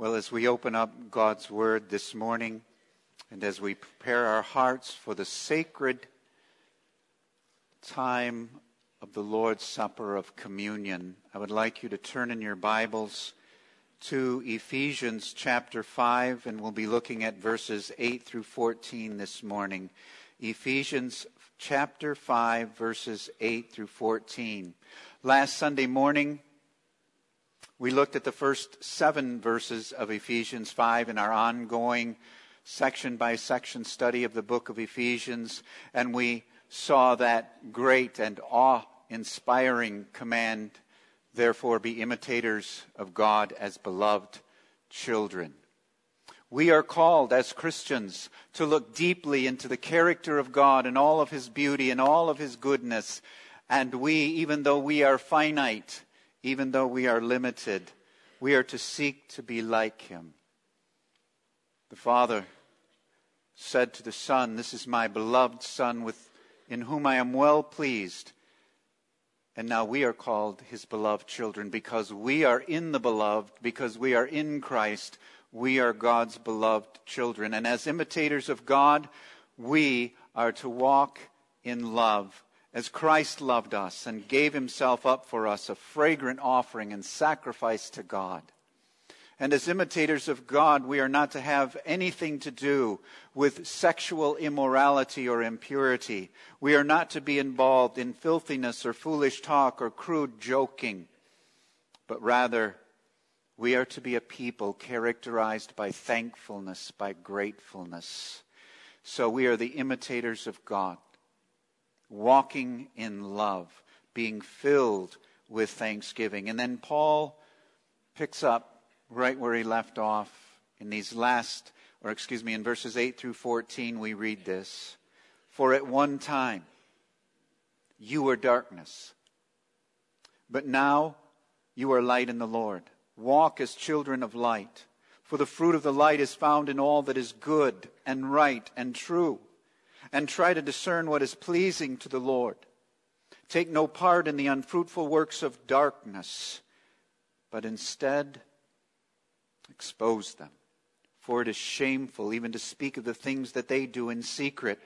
Well, as we open up God's Word this morning, and as we prepare our hearts for the sacred time of the Lord's Supper of Communion, I would like you to turn in your Bibles to Ephesians chapter 5, and we'll be looking at verses 8 through 14 this morning. Ephesians chapter 5, verses 8 through 14. Last Sunday morning, we looked at the first seven verses of Ephesians 5 in our ongoing section by section study of the book of Ephesians, and we saw that great and awe inspiring command, therefore, be imitators of God as beloved children. We are called as Christians to look deeply into the character of God and all of his beauty and all of his goodness. And we, even though we are finite, even though we are limited, we are to seek to be like him. The Father said to the Son, This is my beloved Son with, in whom I am well pleased. And now we are called his beloved children because we are in the beloved, because we are in Christ. We are God's beloved children. And as imitators of God, we are to walk in love as Christ loved us and gave himself up for us, a fragrant offering and sacrifice to God. And as imitators of God, we are not to have anything to do with sexual immorality or impurity. We are not to be involved in filthiness or foolish talk or crude joking, but rather we are to be a people characterized by thankfulness, by gratefulness. So we are the imitators of God walking in love, being filled with thanksgiving. And then Paul picks up right where he left off in these last, or excuse me, in verses 8 through 14, we read this. For at one time you were darkness, but now you are light in the Lord. Walk as children of light. For the fruit of the light is found in all that is good and right and true and try to discern what is pleasing to the Lord. Take no part in the unfruitful works of darkness, but instead expose them. For it is shameful even to speak of the things that they do in secret.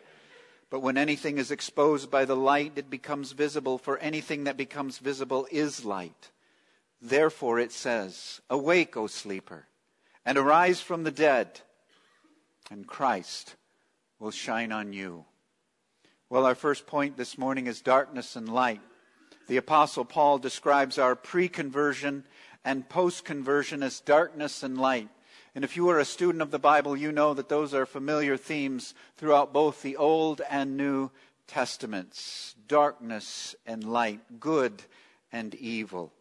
But when anything is exposed by the light, it becomes visible, for anything that becomes visible is light. Therefore it says, Awake, O sleeper, and arise from the dead, and Christ will shine on you. Well, our first point this morning is darkness and light. The Apostle Paul describes our pre conversion and post conversion as darkness and light. And if you are a student of the Bible, you know that those are familiar themes throughout both the Old and New Testaments darkness and light, good and evil.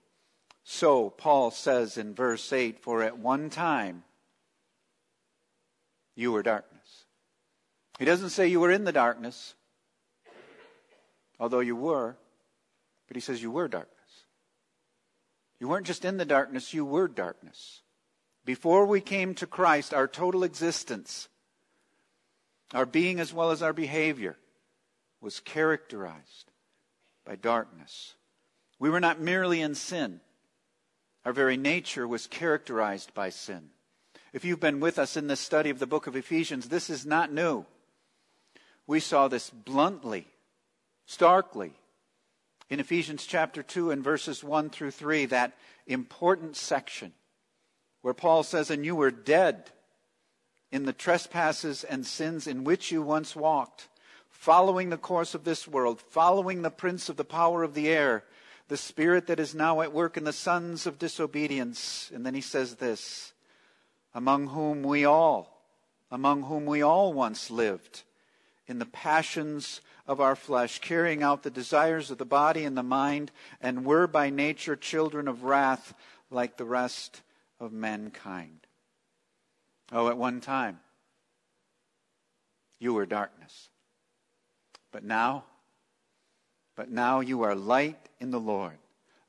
So, Paul says in verse 8, For at one time you were darkness. He doesn't say you were in the darkness, although you were, but he says you were darkness. You weren't just in the darkness, you were darkness. Before we came to Christ, our total existence, our being as well as our behavior, was characterized by darkness. We were not merely in sin, our very nature was characterized by sin. If you've been with us in this study of the book of Ephesians, this is not new we saw this bluntly, starkly, in Ephesians chapter 2 and verses 1 through 3, that important section where Paul says, And you were dead in the trespasses and sins in which you once walked, following the course of this world, following the prince of the power of the air, the spirit that is now at work in the sons of disobedience. And then he says this, among whom we all, among whom we all once lived in the passions of our flesh, carrying out the desires of the body and the mind, and were by nature children of wrath like the rest of mankind. Oh, at one time, you were darkness. But now, but now you are light in the Lord.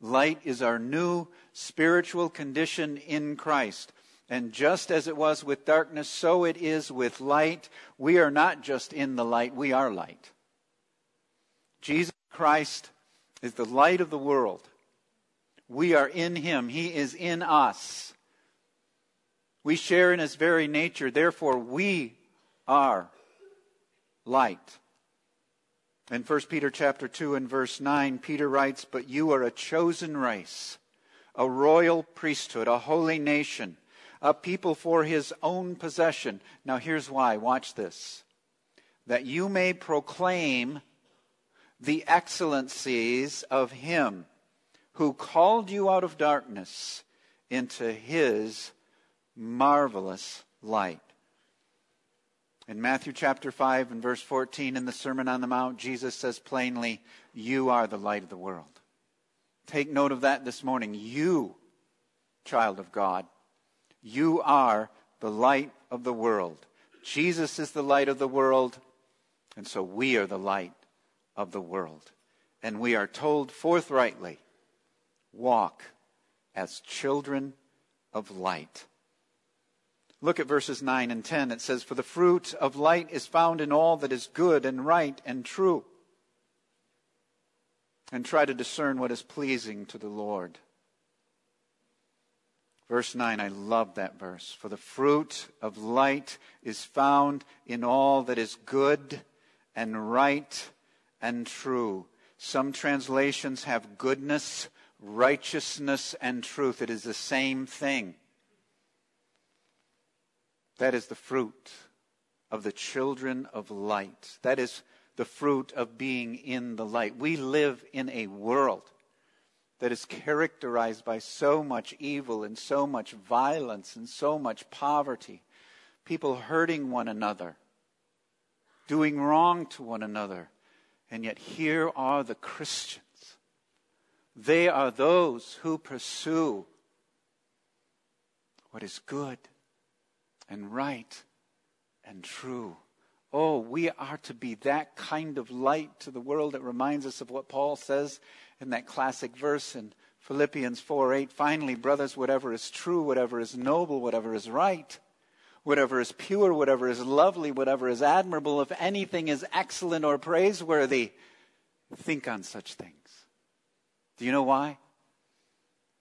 Light is our new spiritual condition in Christ. And just as it was with darkness, so it is with light. We are not just in the light, we are light. Jesus Christ is the light of the world. We are in him, he is in us. We share in his very nature. Therefore, we are light. In 1 Peter chapter 2 and verse 9, Peter writes, But you are a chosen race, a royal priesthood, a holy nation, a people for his own possession. Now here's why. Watch this. That you may proclaim the excellencies of him who called you out of darkness into his marvelous light. In Matthew chapter 5 and verse 14 in the Sermon on the Mount, Jesus says plainly, You are the light of the world. Take note of that this morning. You, child of God, you are the light of the world. Jesus is the light of the world, and so we are the light of the world. And we are told forthrightly walk as children of light. Look at verses 9 and 10. It says, For the fruit of light is found in all that is good and right and true. And try to discern what is pleasing to the Lord. Verse 9, I love that verse. For the fruit of light is found in all that is good and right and true. Some translations have goodness, righteousness, and truth. It is the same thing. That is the fruit of the children of light. That is the fruit of being in the light. We live in a world that is characterized by so much evil and so much violence and so much poverty. People hurting one another, doing wrong to one another. And yet, here are the Christians. They are those who pursue what is good and right and true. Oh, we are to be that kind of light to the world that reminds us of what Paul says in that classic verse in Philippians 4 8. Finally, brothers, whatever is true, whatever is noble, whatever is right, whatever is pure, whatever is lovely, whatever is admirable, if anything is excellent or praiseworthy, think on such things. Do you know why?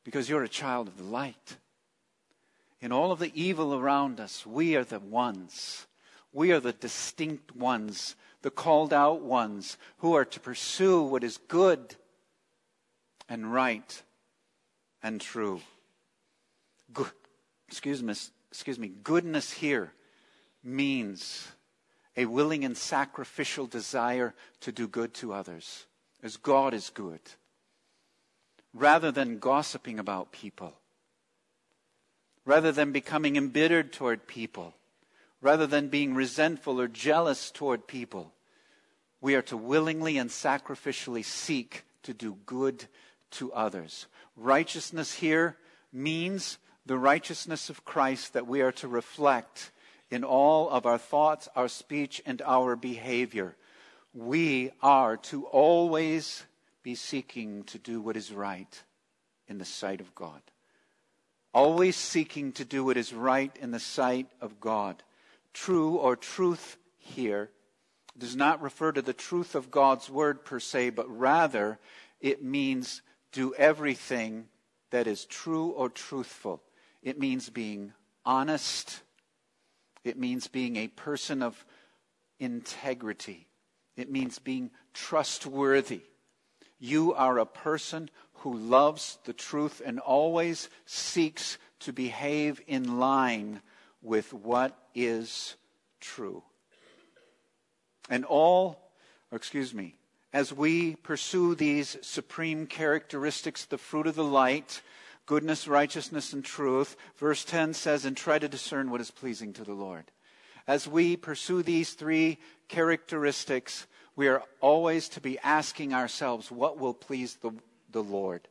Because you're a child of the light. In all of the evil around us, we are the ones. We are the distinct ones, the called out ones who are to pursue what is good and right and true. Good, excuse me, excuse me, goodness here means a willing and sacrificial desire to do good to others, as God is good, rather than gossiping about people rather than becoming embittered toward people, rather than being resentful or jealous toward people. We are to willingly and sacrificially seek to do good to others. Righteousness here means the righteousness of Christ that we are to reflect in all of our thoughts, our speech, and our behavior. We are to always be seeking to do what is right in the sight of God always seeking to do what is right in the sight of God. True or truth here does not refer to the truth of God's word per se, but rather it means do everything that is true or truthful. It means being honest. It means being a person of integrity. It means being trustworthy. You are a person who loves the truth and always seeks to behave in line with what is true. And all, excuse me, as we pursue these supreme characteristics, the fruit of the light, goodness, righteousness, and truth, verse 10 says, and try to discern what is pleasing to the Lord. As we pursue these three characteristics, we are always to be asking ourselves what will please the the Lord.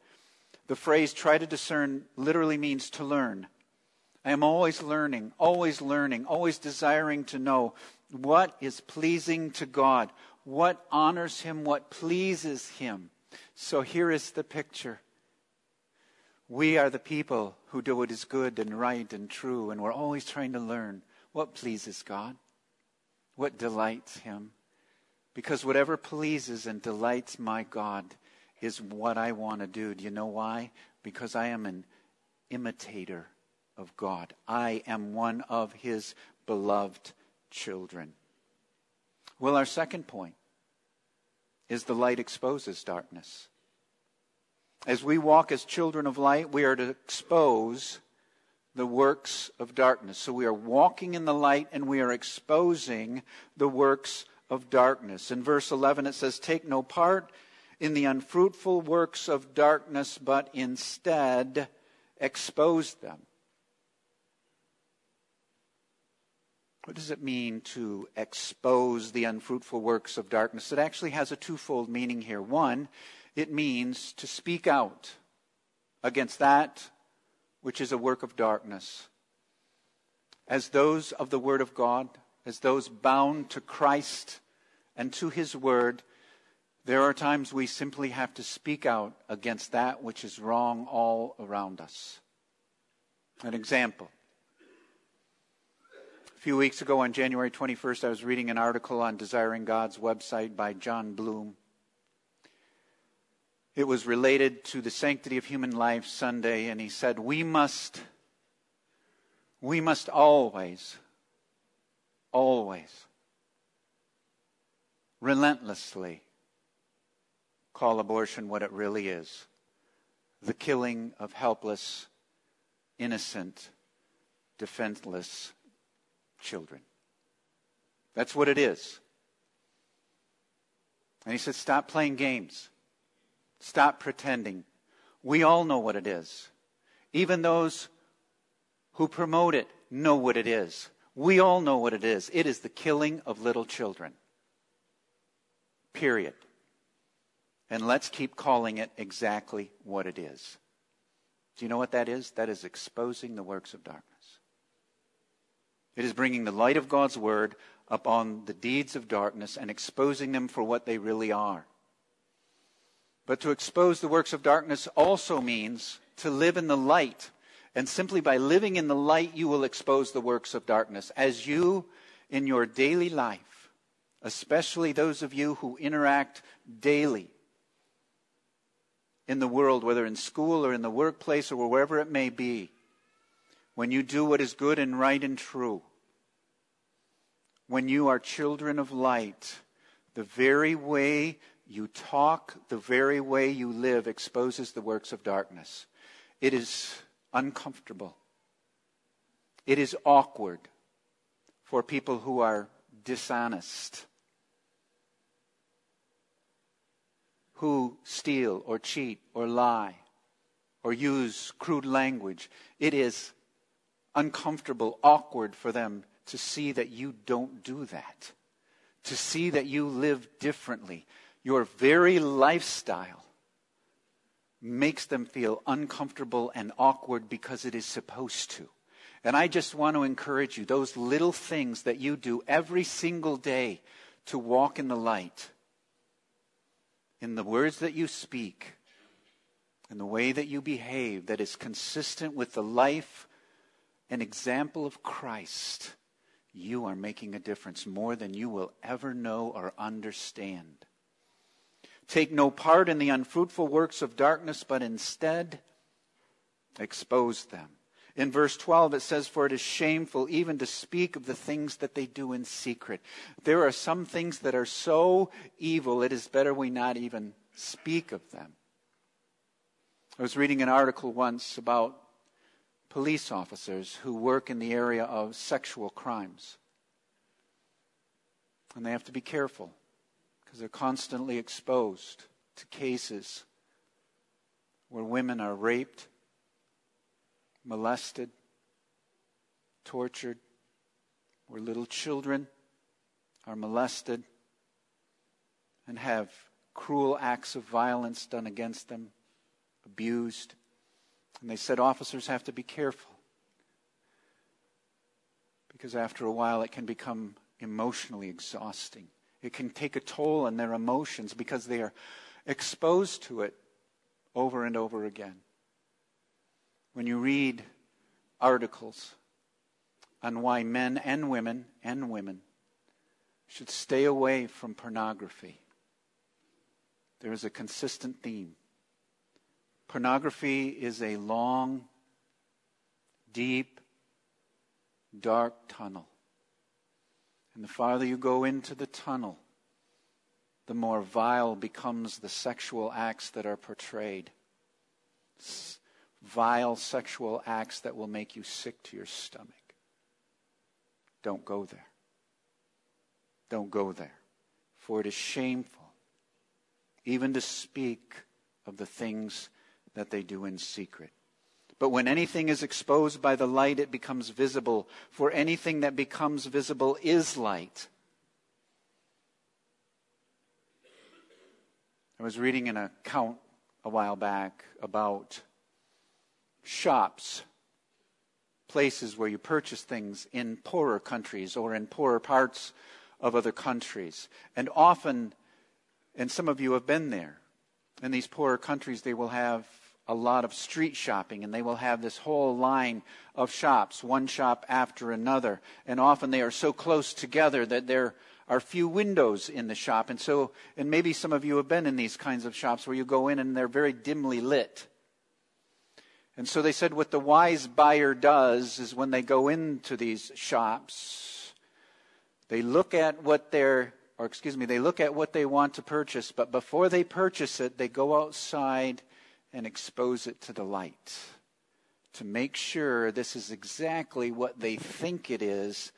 The phrase try to discern literally means to learn. I am always learning, always learning, always desiring to know what is pleasing to God, what honors Him, what pleases Him. So here is the picture. We are the people who do what is good and right and true, and we're always trying to learn what pleases God, what delights Him. Because whatever pleases and delights my God is what I want to do. Do you know why? Because I am an imitator of God. I am one of his beloved children. Well, our second point is the light exposes darkness. As we walk as children of light, we are to expose the works of darkness. So we are walking in the light and we are exposing the works of darkness. In verse 11, it says, Take no part in the unfruitful works of darkness, but instead expose them. What does it mean to expose the unfruitful works of darkness? It actually has a twofold meaning here. One, it means to speak out against that which is a work of darkness. As those of the Word of God, as those bound to Christ and to His Word, there are times we simply have to speak out against that which is wrong all around us. An example few weeks ago on January 21st, I was reading an article on Desiring God's website by Jon Bloom. It was related to the Sanctity of Human Life Sunday, and he said, We must, we must always, always, relentlessly call abortion what it really is the killing of helpless, innocent, defenseless children. That's what it is. And he said, Stop playing games. Stop pretending. We all know what it is. Even those who promote it know what it is. We all know what it is. It is the killing of little children. Period. And let's keep calling it exactly what it is. Do you know what that is? That is exposing the works of darkness. It is bringing the light of God's word upon the deeds of darkness and exposing them for what they really are. But to expose the works of darkness also means to live in the light. And simply by living in the light, you will expose the works of darkness. As you, in your daily life, especially those of you who interact daily in the world, whether in school or in the workplace or wherever it may be, when you do what is good and right and true, when you are children of light, the very way you talk, the very way you live exposes the works of darkness. It is uncomfortable. It is awkward for people who are dishonest, who steal or cheat or lie or use crude language. It is uncomfortable, awkward for them to see that you don't do that, to see that you live differently. Your very lifestyle makes them feel uncomfortable and awkward because it is supposed to. And I just want to encourage you those little things that you do every single day to walk in the light, in the words that you speak, in the way that you behave, that is consistent with the life an example of Christ, you are making a difference more than you will ever know or understand. Take no part in the unfruitful works of darkness, but instead expose them. In verse 12, it says, For it is shameful even to speak of the things that they do in secret. There are some things that are so evil, it is better we not even speak of them. I was reading an article once about police officers who work in the area of sexual crimes. And they have to be careful because they're constantly exposed to cases where women are raped, molested, tortured, where little children are molested and have cruel acts of violence done against them, abused. And they said officers have to be careful because after a while it can become emotionally exhausting. It can take a toll on their emotions because they are exposed to it over and over again. When you read articles on why men and women and women should stay away from pornography, there is a consistent theme. Pornography is a long, deep, dark tunnel. And the farther you go into the tunnel, the more vile becomes the sexual acts that are portrayed. S- vile sexual acts that will make you sick to your stomach. Don't go there. Don't go there. For it is shameful even to speak of the things that they do in secret. But when anything is exposed by the light, it becomes visible. For anything that becomes visible is light. I was reading an account a while back about shops, places where you purchase things in poorer countries or in poorer parts of other countries. And often, and some of you have been there, in these poorer countries, they will have a lot of street shopping and they will have this whole line of shops, one shop after another. And often they are so close together that there are few windows in the shop. And so, and maybe some of you have been in these kinds of shops where you go in and they're very dimly lit. And so they said what the wise buyer does is when they go into these shops, they look at what they're, or excuse me, they look at what they want to purchase, but before they purchase it, they go outside and expose it to the light to make sure this is exactly what they think it is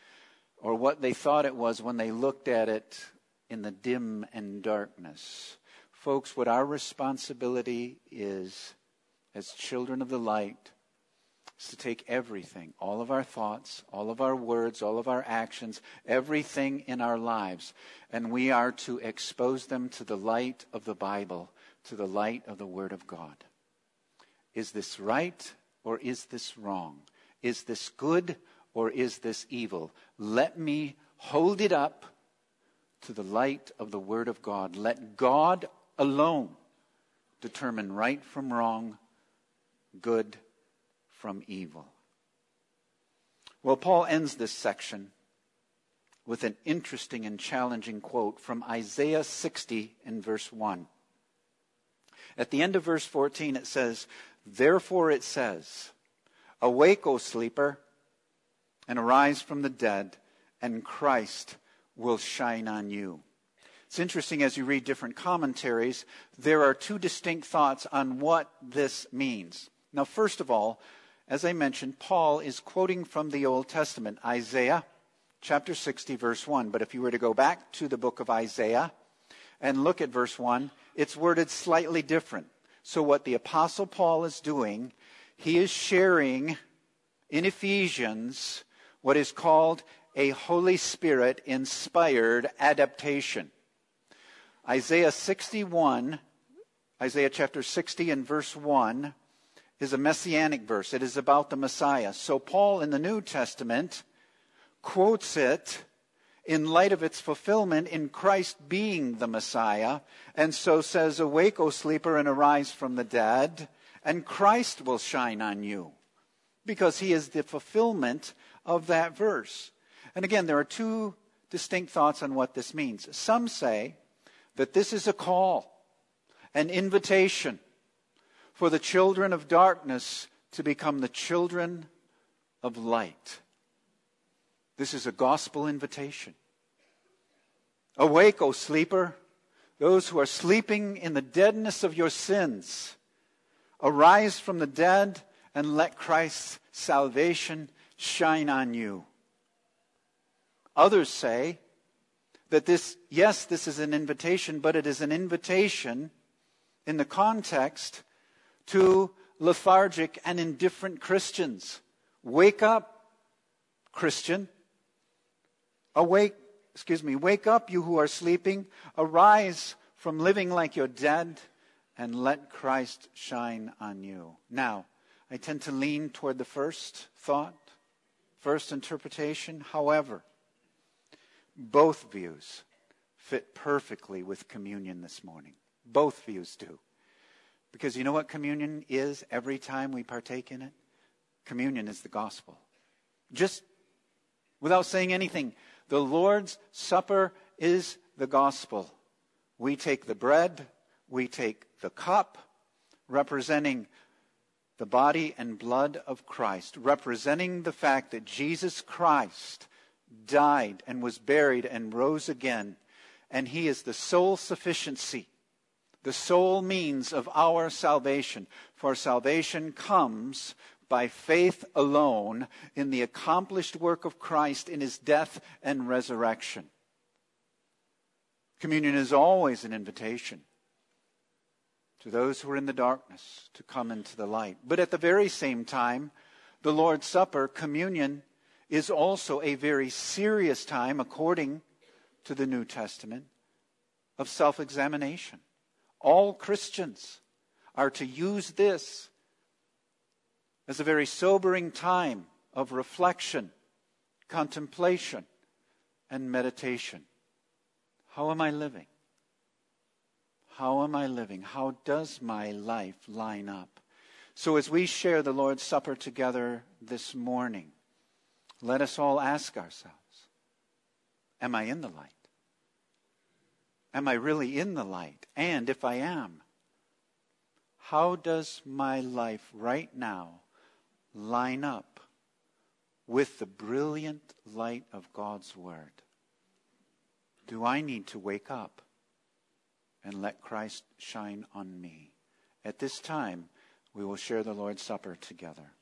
or what they thought it was when they looked at it in the dim and darkness. Folks, what our responsibility is as children of the light is to take everything, all of our thoughts, all of our words, all of our actions, everything in our lives, and we are to expose them to the light of the Bible, to the light of the Word of God. Is this right or is this wrong? Is this good or is this evil? Let me hold it up to the light of the Word of God. Let God alone determine right from wrong, good from evil. Well, Paul ends this section with an interesting and challenging quote from Isaiah 60 in verse 1. At the end of verse 14, it says, Therefore it says, Awake, O sleeper, and arise from the dead, and Christ will shine on you. It's interesting as you read different commentaries, there are two distinct thoughts on what this means. Now, first of all, as I mentioned, Paul is quoting from the Old Testament, Isaiah chapter 60, verse 1. But if you were to go back to the book of Isaiah and look at verse 1, it's worded slightly different. So, what the Apostle Paul is doing, he is sharing in Ephesians what is called a Holy Spirit inspired adaptation. Isaiah 61, Isaiah chapter 60 and verse 1 is a messianic verse. It is about the Messiah. So Paul in the New Testament quotes it in light of its fulfillment in Christ being the Messiah, and so says, Awake, O sleeper, and arise from the dead, and Christ will shine on you. Because he is the fulfillment of that verse. And again, there are two distinct thoughts on what this means. Some say that this is a call, an invitation for the children of darkness to become the children of light. This is a gospel invitation. Awake, O sleeper, those who are sleeping in the deadness of your sins. Arise from the dead and let Christ's salvation shine on you. Others say that this, yes, this is an invitation, but it is an invitation in the context to lethargic and indifferent Christians. Wake up, Christian. Awake, excuse me, wake up, you who are sleeping. Arise from living like you're dead and let Christ shine on you. Now, I tend to lean toward the first thought, first interpretation. However, both views fit perfectly with communion this morning. Both views do. Because you know what communion is every time we partake in it? Communion is the gospel. Just without saying anything, the Lord's Supper is the gospel. We take the bread, we take the cup, representing the body and blood of Christ, representing the fact that Jesus Christ died and was buried and rose again, and he is the sole sufficiency, the sole means of our salvation. For salvation comes by faith alone in the accomplished work of Christ in his death and resurrection. Communion is always an invitation to those who are in the darkness to come into the light. But at the very same time, the Lord's Supper, communion, is also a very serious time, according to the New Testament, of self examination. All Christians are to use this as a very sobering time of reflection, contemplation, and meditation. How am I living? How am I living? How does my life line up? So, as we share the Lord's Supper together this morning, let us all ask ourselves Am I in the light? Am I really in the light? And if I am, how does my life right now line up with the brilliant light of God's Word? Do I need to wake up and let Christ shine on me? At this time, we will share the Lord's Supper together.